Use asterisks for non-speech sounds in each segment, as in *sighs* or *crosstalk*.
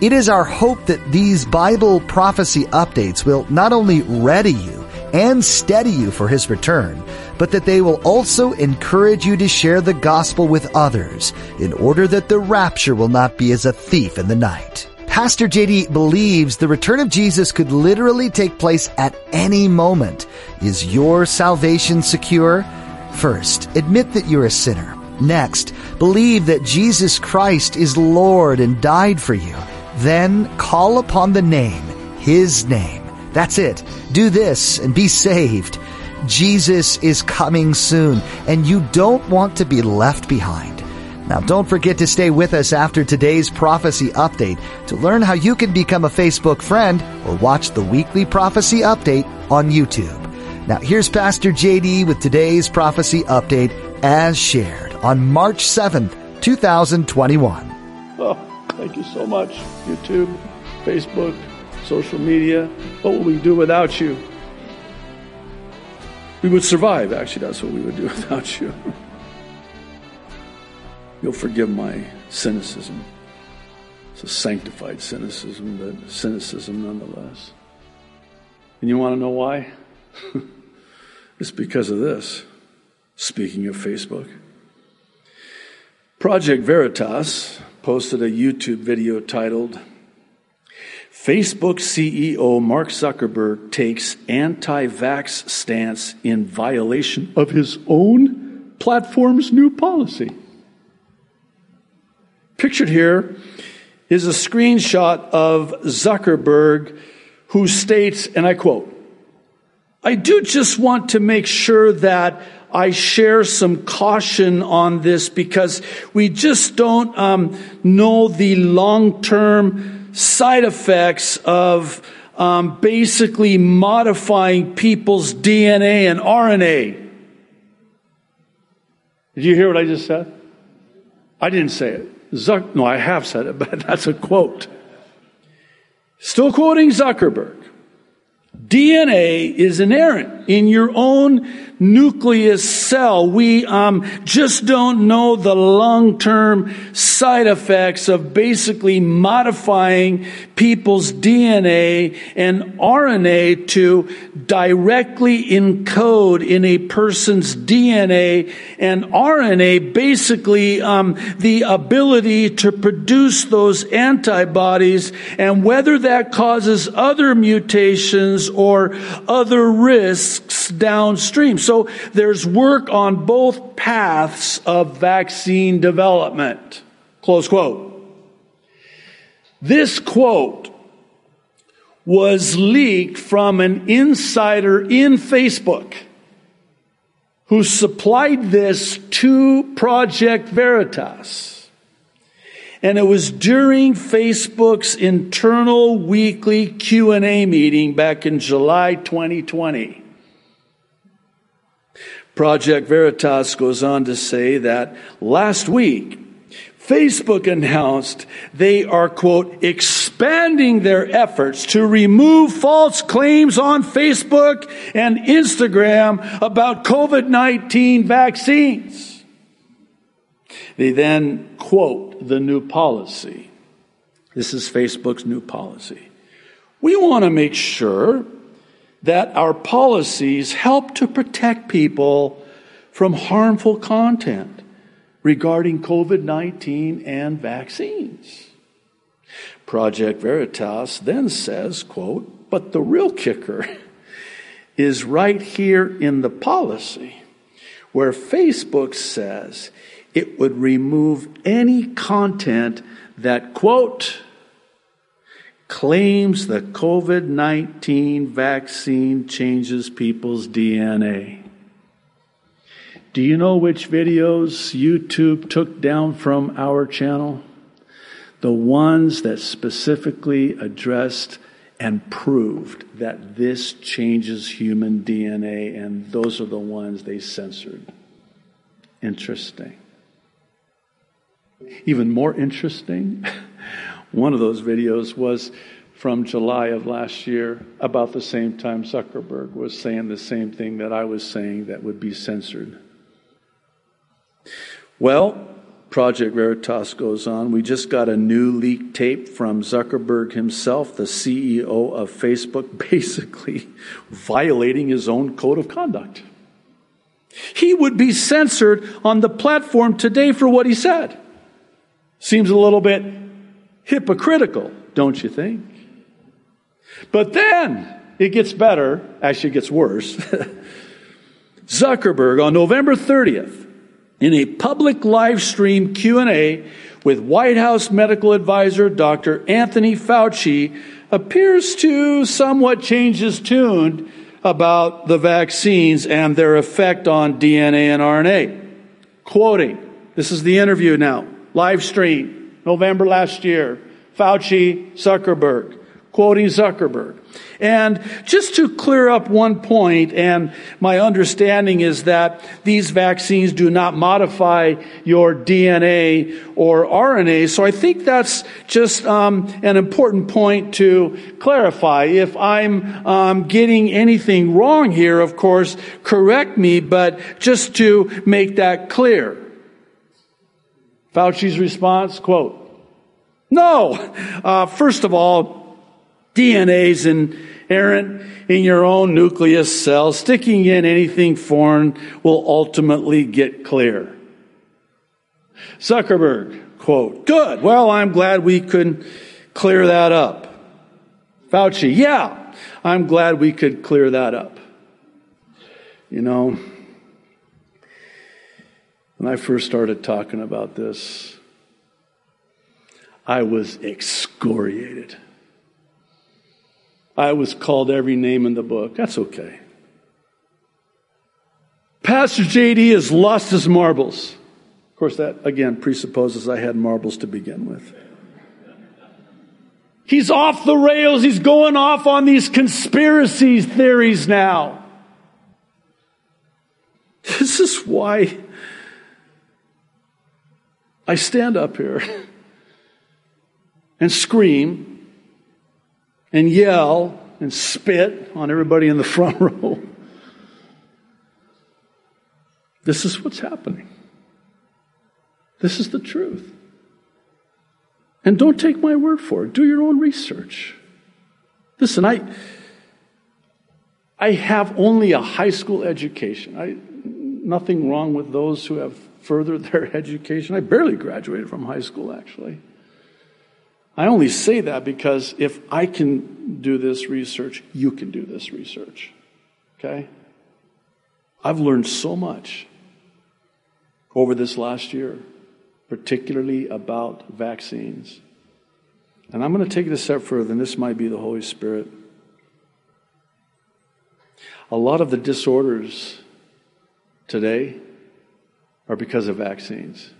It is our hope that these Bible prophecy updates will not only ready you and steady you for His return, but that they will also encourage you to share the gospel with others in order that the rapture will not be as a thief in the night. Pastor JD believes the return of Jesus could literally take place at any moment. Is your salvation secure? First, admit that you're a sinner. Next, believe that Jesus Christ is Lord and died for you. Then call upon the name, His name. That's it. Do this and be saved. Jesus is coming soon and you don't want to be left behind. Now don't forget to stay with us after today's prophecy update to learn how you can become a Facebook friend or watch the weekly prophecy update on YouTube. Now here's Pastor JD with today's prophecy update as shared on March 7th, 2021. Oh, thank you so much. YouTube, Facebook, social media. What would we do without you? We would survive, actually, that's what we would do *laughs* without you. You'll forgive my cynicism. It's a sanctified cynicism, but cynicism nonetheless. And you want to know why? *laughs* it's because of this. Speaking of Facebook, Project Veritas posted a YouTube video titled Facebook CEO Mark Zuckerberg takes anti vax stance in violation of his own platform's new policy. Pictured here is a screenshot of Zuckerberg who states, and I quote, I do just want to make sure that I share some caution on this because we just don't um, know the long term side effects of um, basically modifying people's DNA and RNA. Did you hear what I just said? I didn't say it. Zuck, no, I have said it, *laughs* but that's a quote. Still quoting Zuckerberg. DNA is inherent in your own nucleus cell. We um, just don't know the long term side effects of basically modifying people's DNA and RNA to directly encode in a person's DNA and RNA, basically um, the ability to produce those antibodies and whether that causes other mutations or other risks downstream. So there's work on both paths of vaccine development. Close quote. This quote was leaked from an insider in Facebook who supplied this to Project Veritas. And it was during Facebook's internal weekly Q&A meeting back in July 2020. Project Veritas goes on to say that last week, Facebook announced they are, quote, expanding their efforts to remove false claims on Facebook and Instagram about COVID 19 vaccines. They then quote the new policy. This is Facebook's new policy. We want to make sure that our policies help to protect people from harmful content regarding COVID 19 and vaccines. Project Veritas then says, quote, but the real kicker *laughs* is right here in the policy where Facebook says it would remove any content that, quote, claims the COVID 19 vaccine changes people's DNA. Do you know which videos YouTube took down from our channel? the ones that specifically addressed and proved that this changes human DNA, and those are the ones they censored. Interesting. Even more interesting, *laughs* one of those videos was from July of last year, about the same time Zuckerberg was saying the same thing that I was saying that would be censored. Well, Project Veritas goes on. We just got a new leak tape from Zuckerberg himself, the CEO of Facebook, *laughs* basically violating his own code of conduct. He would be censored on the platform today for what he said. Seems a little bit hypocritical, don't you think? But then it gets better, actually, it gets worse. *laughs* Zuckerberg on November 30th in a public live stream Q&A with White House medical advisor Dr. Anthony Fauci appears to somewhat change his tune about the vaccines and their effect on DNA and RNA. Quoting, this is the interview now, live stream, November last year, Fauci, Zuckerberg quoting Zuckerberg. And just to clear up one point, and my understanding is that these vaccines do not modify your DNA or RNA, so I think that's just um, an important point to clarify. If I'm um, getting anything wrong here, of course, correct me, but just to make that clear. Fauci's response, quote, no, uh, first of all, DNA's inherent in your own nucleus cell. Sticking in anything foreign will ultimately get clear. Zuckerberg, quote, good. Well, I'm glad we could clear that up. Fauci, yeah, I'm glad we could clear that up. You know, when I first started talking about this, I was excoriated. I was called every name in the book. That's okay. Pastor JD has lost his marbles. Of course, that again presupposes I had marbles to begin with. He's off the rails. He's going off on these conspiracy theories now. This is why I stand up here and scream and yell and spit on everybody in the front *laughs* row. This is what's happening. This is the truth. And don't take my word for it. Do your own research. Listen, I, I have only a high school education. I, nothing wrong with those who have furthered their *laughs* education. I barely graduated from high school, actually. I only say that because if I can do this research, you can do this research. Okay? I've learned so much over this last year, particularly about vaccines. And I'm going to take it a step further, and this might be the Holy Spirit. A lot of the disorders today are because of vaccines.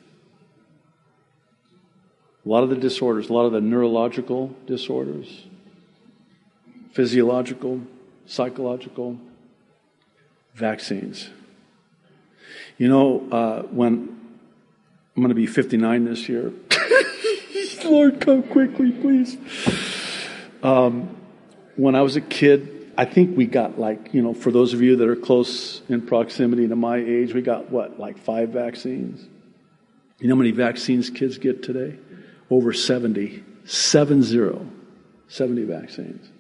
A lot of the disorders, a lot of the neurological disorders, physiological, psychological, vaccines. You know, uh, when I'm going to be 59 this year. *laughs* Lord, come quickly, please. Um, when I was a kid, I think we got like, you know, for those of you that are close in proximity to my age, we got what, like five vaccines? You know how many vaccines kids get today? over 70, 70, 70 vaccines.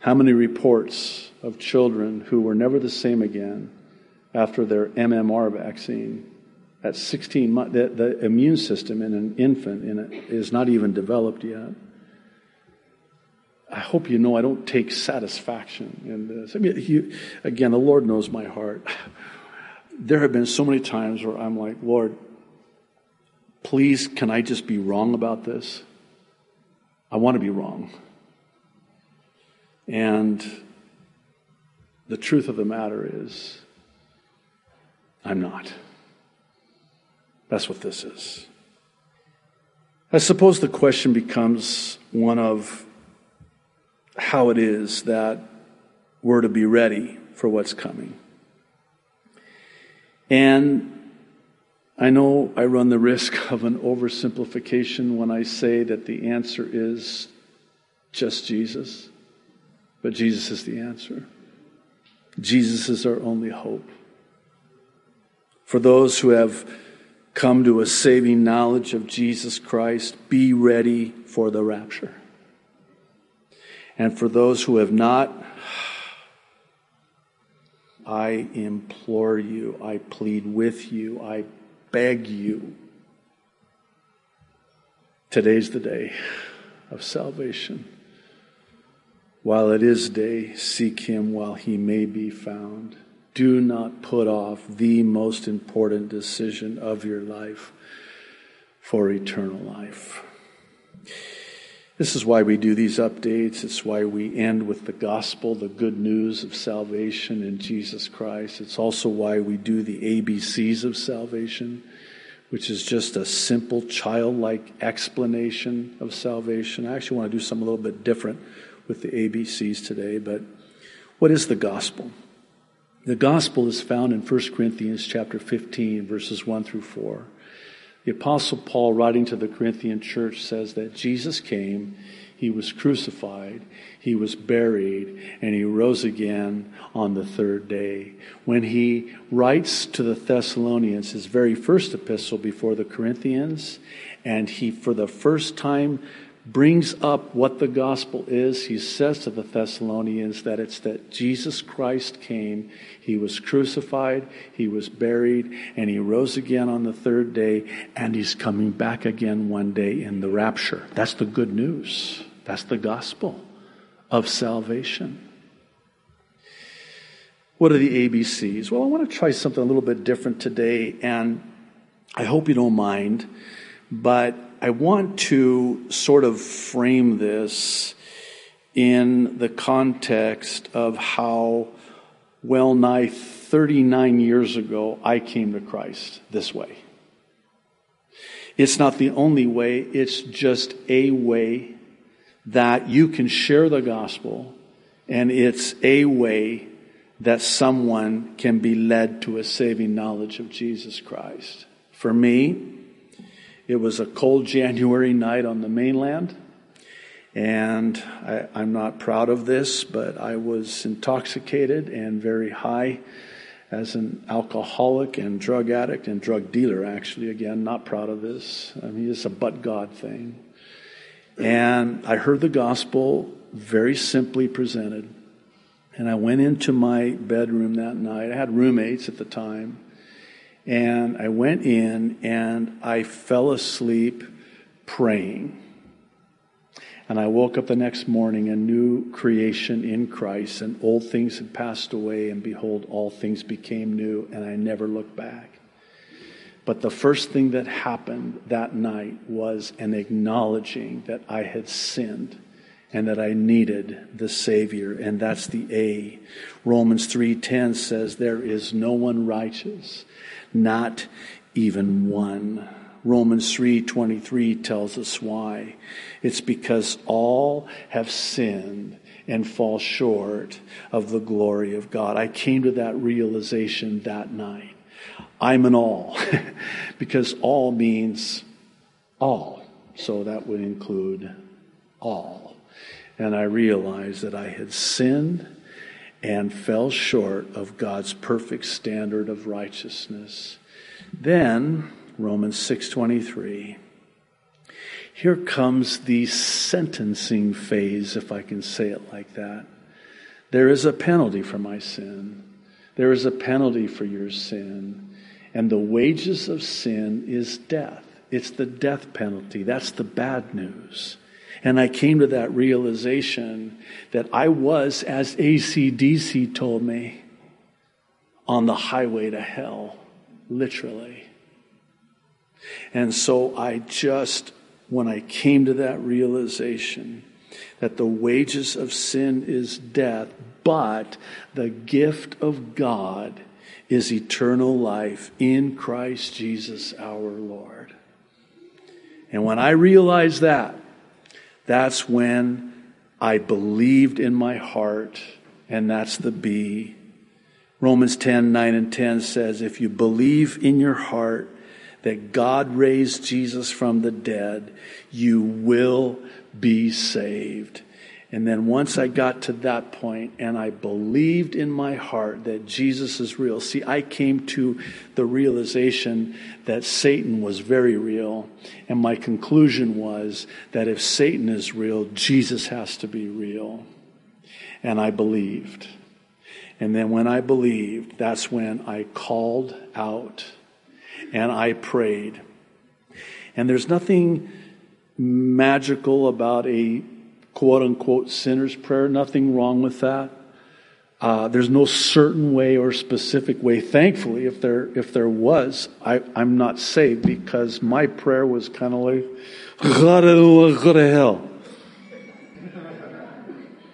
How many reports of children who were never the same again after their MMR vaccine at 16 months? The, the immune system in an infant in it is not even developed yet. I hope you know I don't take satisfaction in this. I mean, again, the Lord knows my heart. *sighs* There have been so many times where I'm like, Lord, Please, can I just be wrong about this? I want to be wrong. And the truth of the matter is, I'm not. That's what this is. I suppose the question becomes one of how it is that we're to be ready for what's coming. And I know I run the risk of an oversimplification when I say that the answer is just Jesus, but Jesus is the answer. Jesus is our only hope. For those who have come to a saving knowledge of Jesus Christ, be ready for the rapture. And for those who have not, I implore you, I plead with you, I beg you. Today's the day of salvation. While it is day, seek him while he may be found. Do not put off the most important decision of your life for eternal life. This is why we do these updates. It's why we end with the gospel, the good news of salvation in Jesus Christ. It's also why we do the ABCs of salvation, which is just a simple childlike explanation of salvation. I actually want to do something a little bit different with the ABCs today, but what is the gospel? The gospel is found in 1 Corinthians chapter 15 verses 1 through 4. The apostle Paul writing to the Corinthian church says that Jesus came, he was crucified, he was buried, and he rose again on the third day. When he writes to the Thessalonians his very first epistle before the Corinthians, and he for the first time brings up what the gospel is. He says to the Thessalonians that it's that Jesus Christ came, he was crucified, he was buried, and he rose again on the third day, and he's coming back again one day in the rapture. That's the good news. That's the gospel of salvation. What are the ABCs? Well, I want to try something a little bit different today, and I hope you don't mind, but I want to sort of frame this in the context of how well nigh 39 years ago I came to Christ this way. It's not the only way, it's just a way that you can share the gospel, and it's a way that someone can be led to a saving knowledge of Jesus Christ. For me, it was a cold January night on the mainland. And I, am not proud of this, but I was intoxicated and very high as an alcoholic and drug addict and drug dealer, actually. Again, not proud of this. I mean, it's a but God thing. And I heard the gospel very simply presented. And I went into my bedroom that night. I had roommates at the time. And I went in and I fell asleep praying. And I woke up the next morning, a new creation in Christ, and old things had passed away, and behold, all things became new, and I never looked back. But the first thing that happened that night was an acknowledging that I had sinned and that I needed the Savior, and that's the A. Romans 3:10 says there is no one righteous, not even one. Romans 3:23 tells us why. It's because all have sinned and fall short of the glory of God. I came to that realization that night. I'm an all *laughs* because all means all. So that would include all. And I realized that I had sinned and fell short of God's perfect standard of righteousness. Then, Romans 6:23 here comes the sentencing phase if I can say it like that. There is a penalty for my sin. There is a penalty for your sin. And the wages of sin is death. It's the death penalty. That's the bad news. And I came to that realization that I was, as ACDC told me, on the highway to hell, literally. And so I just, when I came to that realization that the wages of sin is death, but the gift of God is eternal life in Christ Jesus our Lord. And when I realized that, that's when I believed in my heart, and that's the B. Romans 10 9 and 10 says, If you believe in your heart that God raised Jesus from the dead, you will be saved. And then once I got to that point and I believed in my heart that Jesus is real, see, I came to the realization that Satan was very real. And my conclusion was that if Satan is real, Jesus has to be real. And I believed. And then when I believed, that's when I called out and I prayed. And there's nothing magical about a quote unquote sinner's prayer. Nothing wrong with that. Uh, there's no certain way or specific way. Thankfully, if there if there was, I, I'm not saved because my prayer was kind of like, go to hell.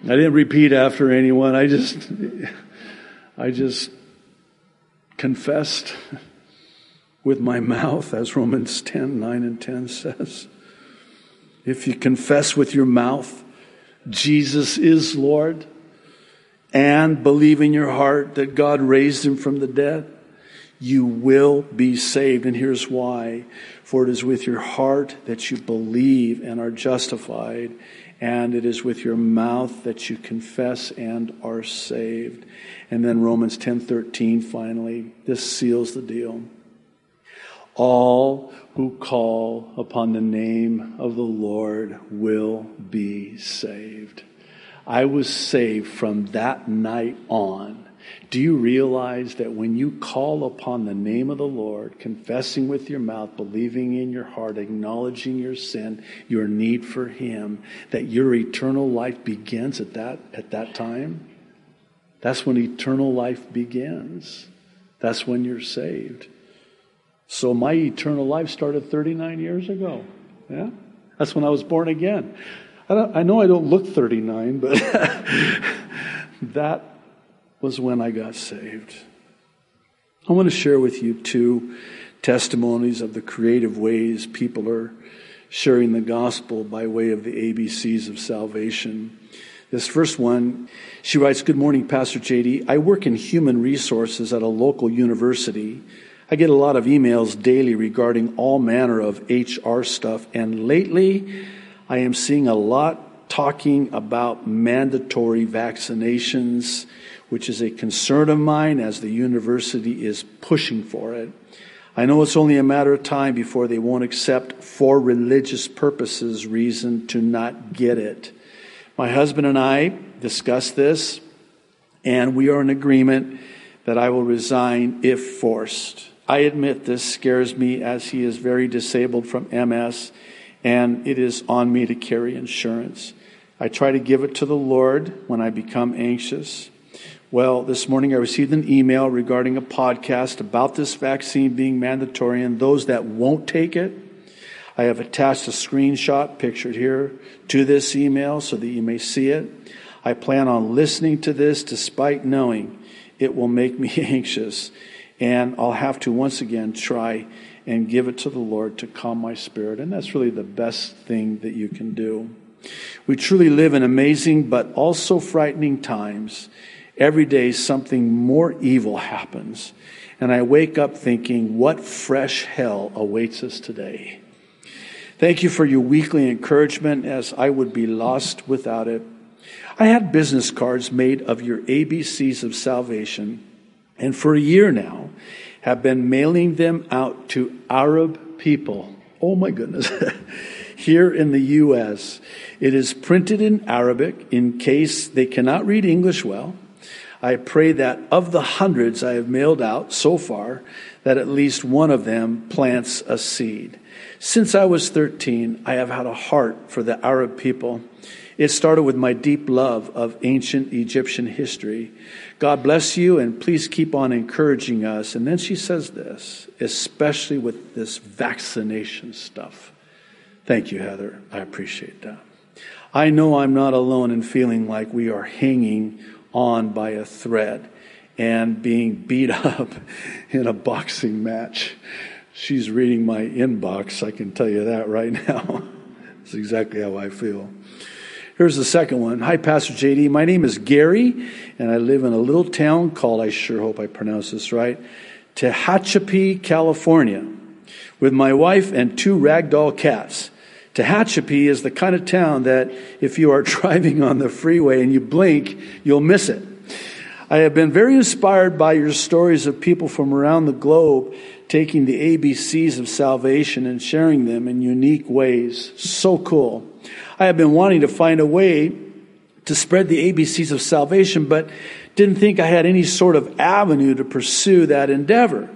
I didn't repeat after anyone. I just *laughs* I just confessed with my mouth, as Romans 10 9 and 10 says. If you confess with your mouth Jesus is Lord and believe in your heart that God raised him from the dead, you will be saved. And here's why. For it is with your heart that you believe and are justified, and it is with your mouth that you confess and are saved. And then Romans 10:13 finally, this seals the deal. All who call upon the name of the Lord will be saved. I was saved from that night on. Do you realize that when you call upon the name of the Lord, confessing with your mouth, believing in your heart, acknowledging your sin, your need for Him, that your eternal life begins at that, at that time? That's when eternal life begins. That's when you're saved. So my eternal life started 39 years ago. Yeah? That's when I was born again. I, I know I don't look 39, but *laughs* that was when I got saved. I want to share with you two testimonies of the creative ways people are sharing the gospel by way of the ABCs of salvation. This first one, she writes, Good morning, Pastor JD. I work in human resources at a local university. I get a lot of emails daily regarding all manner of HR stuff, and lately I am seeing a lot talking about mandatory vaccinations, which is a concern of mine as the university is pushing for it. I know it's only a matter of time before they won't accept for religious purposes reason to not get it. My husband and I discussed this, and we are in agreement that I will resign if forced. I admit this scares me as he is very disabled from MS and it is on me to carry insurance. I try to give it to the Lord when I become anxious. Well, this morning I received an email regarding a podcast about this vaccine being mandatory and those that won't take it. I have attached a screenshot pictured here to this email so that you may see it. I plan on listening to this despite knowing it will make me *laughs* anxious and I'll have to once again try and give it to the Lord to calm my spirit. And that's really the best thing that you can do. We truly live in amazing but also frightening times. Every day something more evil happens. And I wake up thinking, what fresh hell awaits us today? Thank you for your weekly encouragement as I would be lost without it. I had business cards made of your ABCs of salvation and for a year now have been mailing them out to Arab people. Oh my goodness. *laughs* Here in the U.S., it is printed in Arabic in case they cannot read English well. I pray that of the hundreds I have mailed out so far, that at least one of them plants a seed. Since I was 13, I have had a heart for the Arab people. It started with my deep love of ancient Egyptian history. God bless you and please keep on encouraging us. And then she says this, especially with this vaccination stuff. Thank you, Heather. I appreciate that. I know I'm not alone in feeling like we are hanging on by a thread and being beat *laughs* up in a boxing match. She's reading my inbox, I can tell you that right *laughs* now. That's exactly how I feel. Here's the second one. Hi, Pastor JD. My name is Gary, and I live in a little town called, I sure hope I pronounce this right, Tehachapi, California, with my wife and two ragdoll cats. Tehachapi is the kind of town that if you are *laughs* driving on the freeway and you blink, you'll miss it. I have been very inspired by your stories of people from around the globe taking the ABCs of salvation and sharing them in unique ways. So cool. I have been wanting to find a way to spread the ABCs of salvation, but didn't think I had any sort of avenue to pursue that endeavor.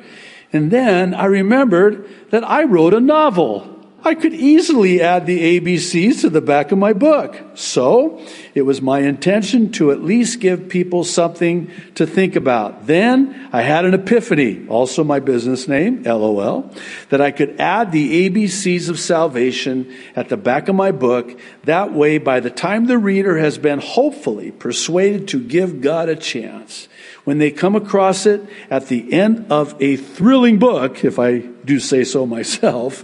And then I remembered that I wrote a novel. I could easily add the ABCs to the back of my book. So it was my intention to at least give people something to think about. Then I had an epiphany, also my business name, LOL, that I could add the ABCs of salvation at the back of my book. That way, by the time the reader has been hopefully persuaded to give God a chance, when they come across it at the end of a thrilling book, if I do say so myself,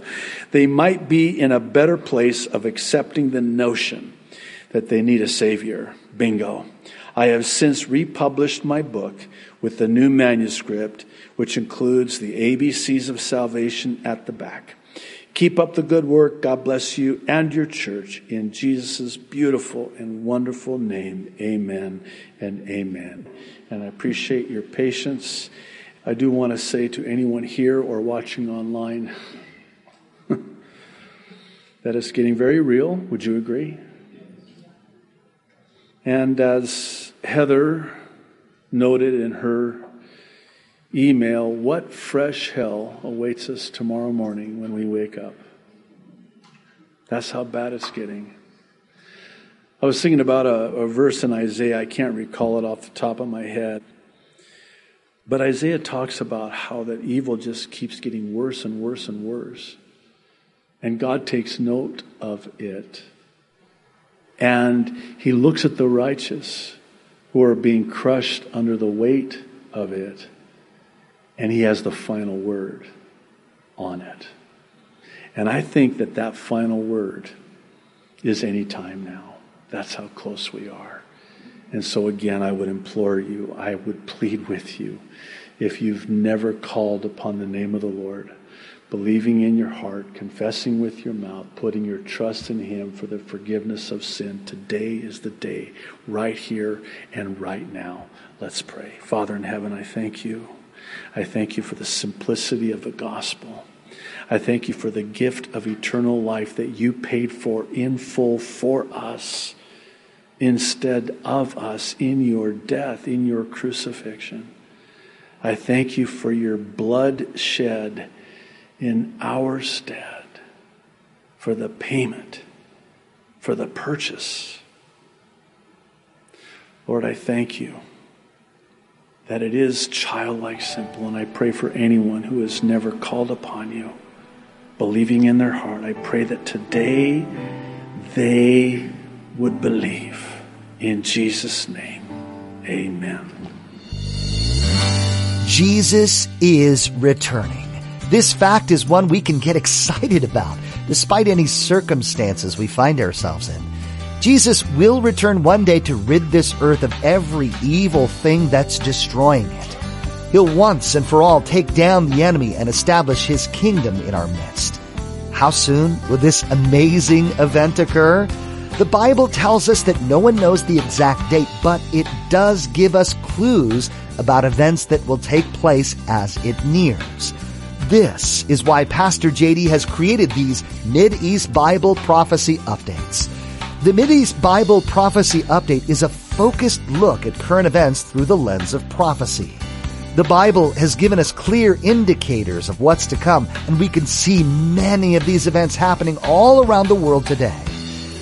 they might be in a better place of accepting the notion that they need a Savior. Bingo. I have since republished my book with the new manuscript, which includes the ABCs of salvation at the back. Keep up the good work. God bless you and your church. In Jesus' beautiful and wonderful name, amen and amen. And I appreciate your patience. I do want to say to anyone here or watching online *laughs* that it's getting very real. Would you agree? And as Heather noted in her email, what fresh hell awaits us tomorrow morning when we wake up? That's how bad it's getting. I was thinking about a, a, verse in Isaiah. I can't recall it off the top of my head. But Isaiah talks about how that evil just keeps getting worse and worse and worse. And God takes note of it. And he looks at the righteous who are being crushed under the weight of it. And he has the final word on it. And I think that that final word is any time now. That's how close we are. And so, again, I would implore you, I would plead with you, if you've never called upon the name of the Lord, believing in your heart, confessing with your mouth, putting your trust in Him for the forgiveness of sin, today is the day, right here and right now. Let's pray. Father in heaven, I thank you. I thank you for the simplicity of the gospel. I thank you for the gift of eternal life that you paid for in full for us instead of us in your death, in your crucifixion. I thank you for your blood shed in our stead for the payment, for the purchase. Lord, I thank you that it is childlike simple, and I pray for anyone who has never called upon you, believing in their heart. I pray that today they would believe. In Jesus' name, amen. Jesus is returning. This fact is one we can get excited about, despite any circumstances we find ourselves in. Jesus will return one day to rid this earth of every evil thing that's destroying it. He'll once and for all take down the enemy and establish his kingdom in our midst. How soon will this amazing event occur? The Bible tells us that no one knows the exact date, but it does give us clues about events that will take place as it nears. This is why Pastor JD has created these Mid-East Bible Prophecy Updates. The Mid-East Bible Prophecy Update is a focused look at current events through the lens of prophecy. The Bible has given us clear indicators of what's to come, and we can see many of these events happening all around the world today.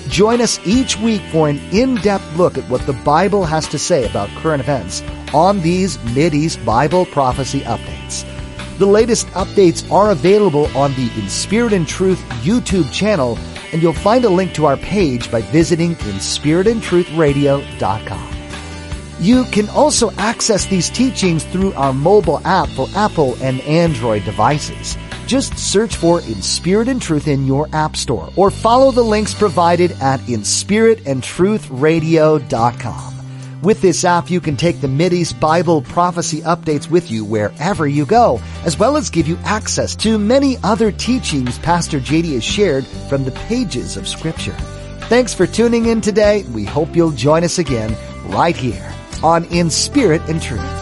Join us each week for an in-depth look at what the Bible has to say about current events on these Mid-East Bible Prophecy Updates. The latest updates are available on the In Spirit and Truth YouTube channel, and you'll find a link to our page by visiting inspiritandtruthradio.com. You can also access these teachings through our mobile app for Apple and Android devices. Just search for In Spirit and Truth in your app store or follow the links provided at inspiritandtruthradio.com. With this app, you can take the Mideast Bible prophecy updates with you wherever you go, as well as give you access to many other teachings Pastor JD has shared from the pages of Scripture. Thanks for tuning in today. We hope you'll join us again right here on In Spirit and Truth.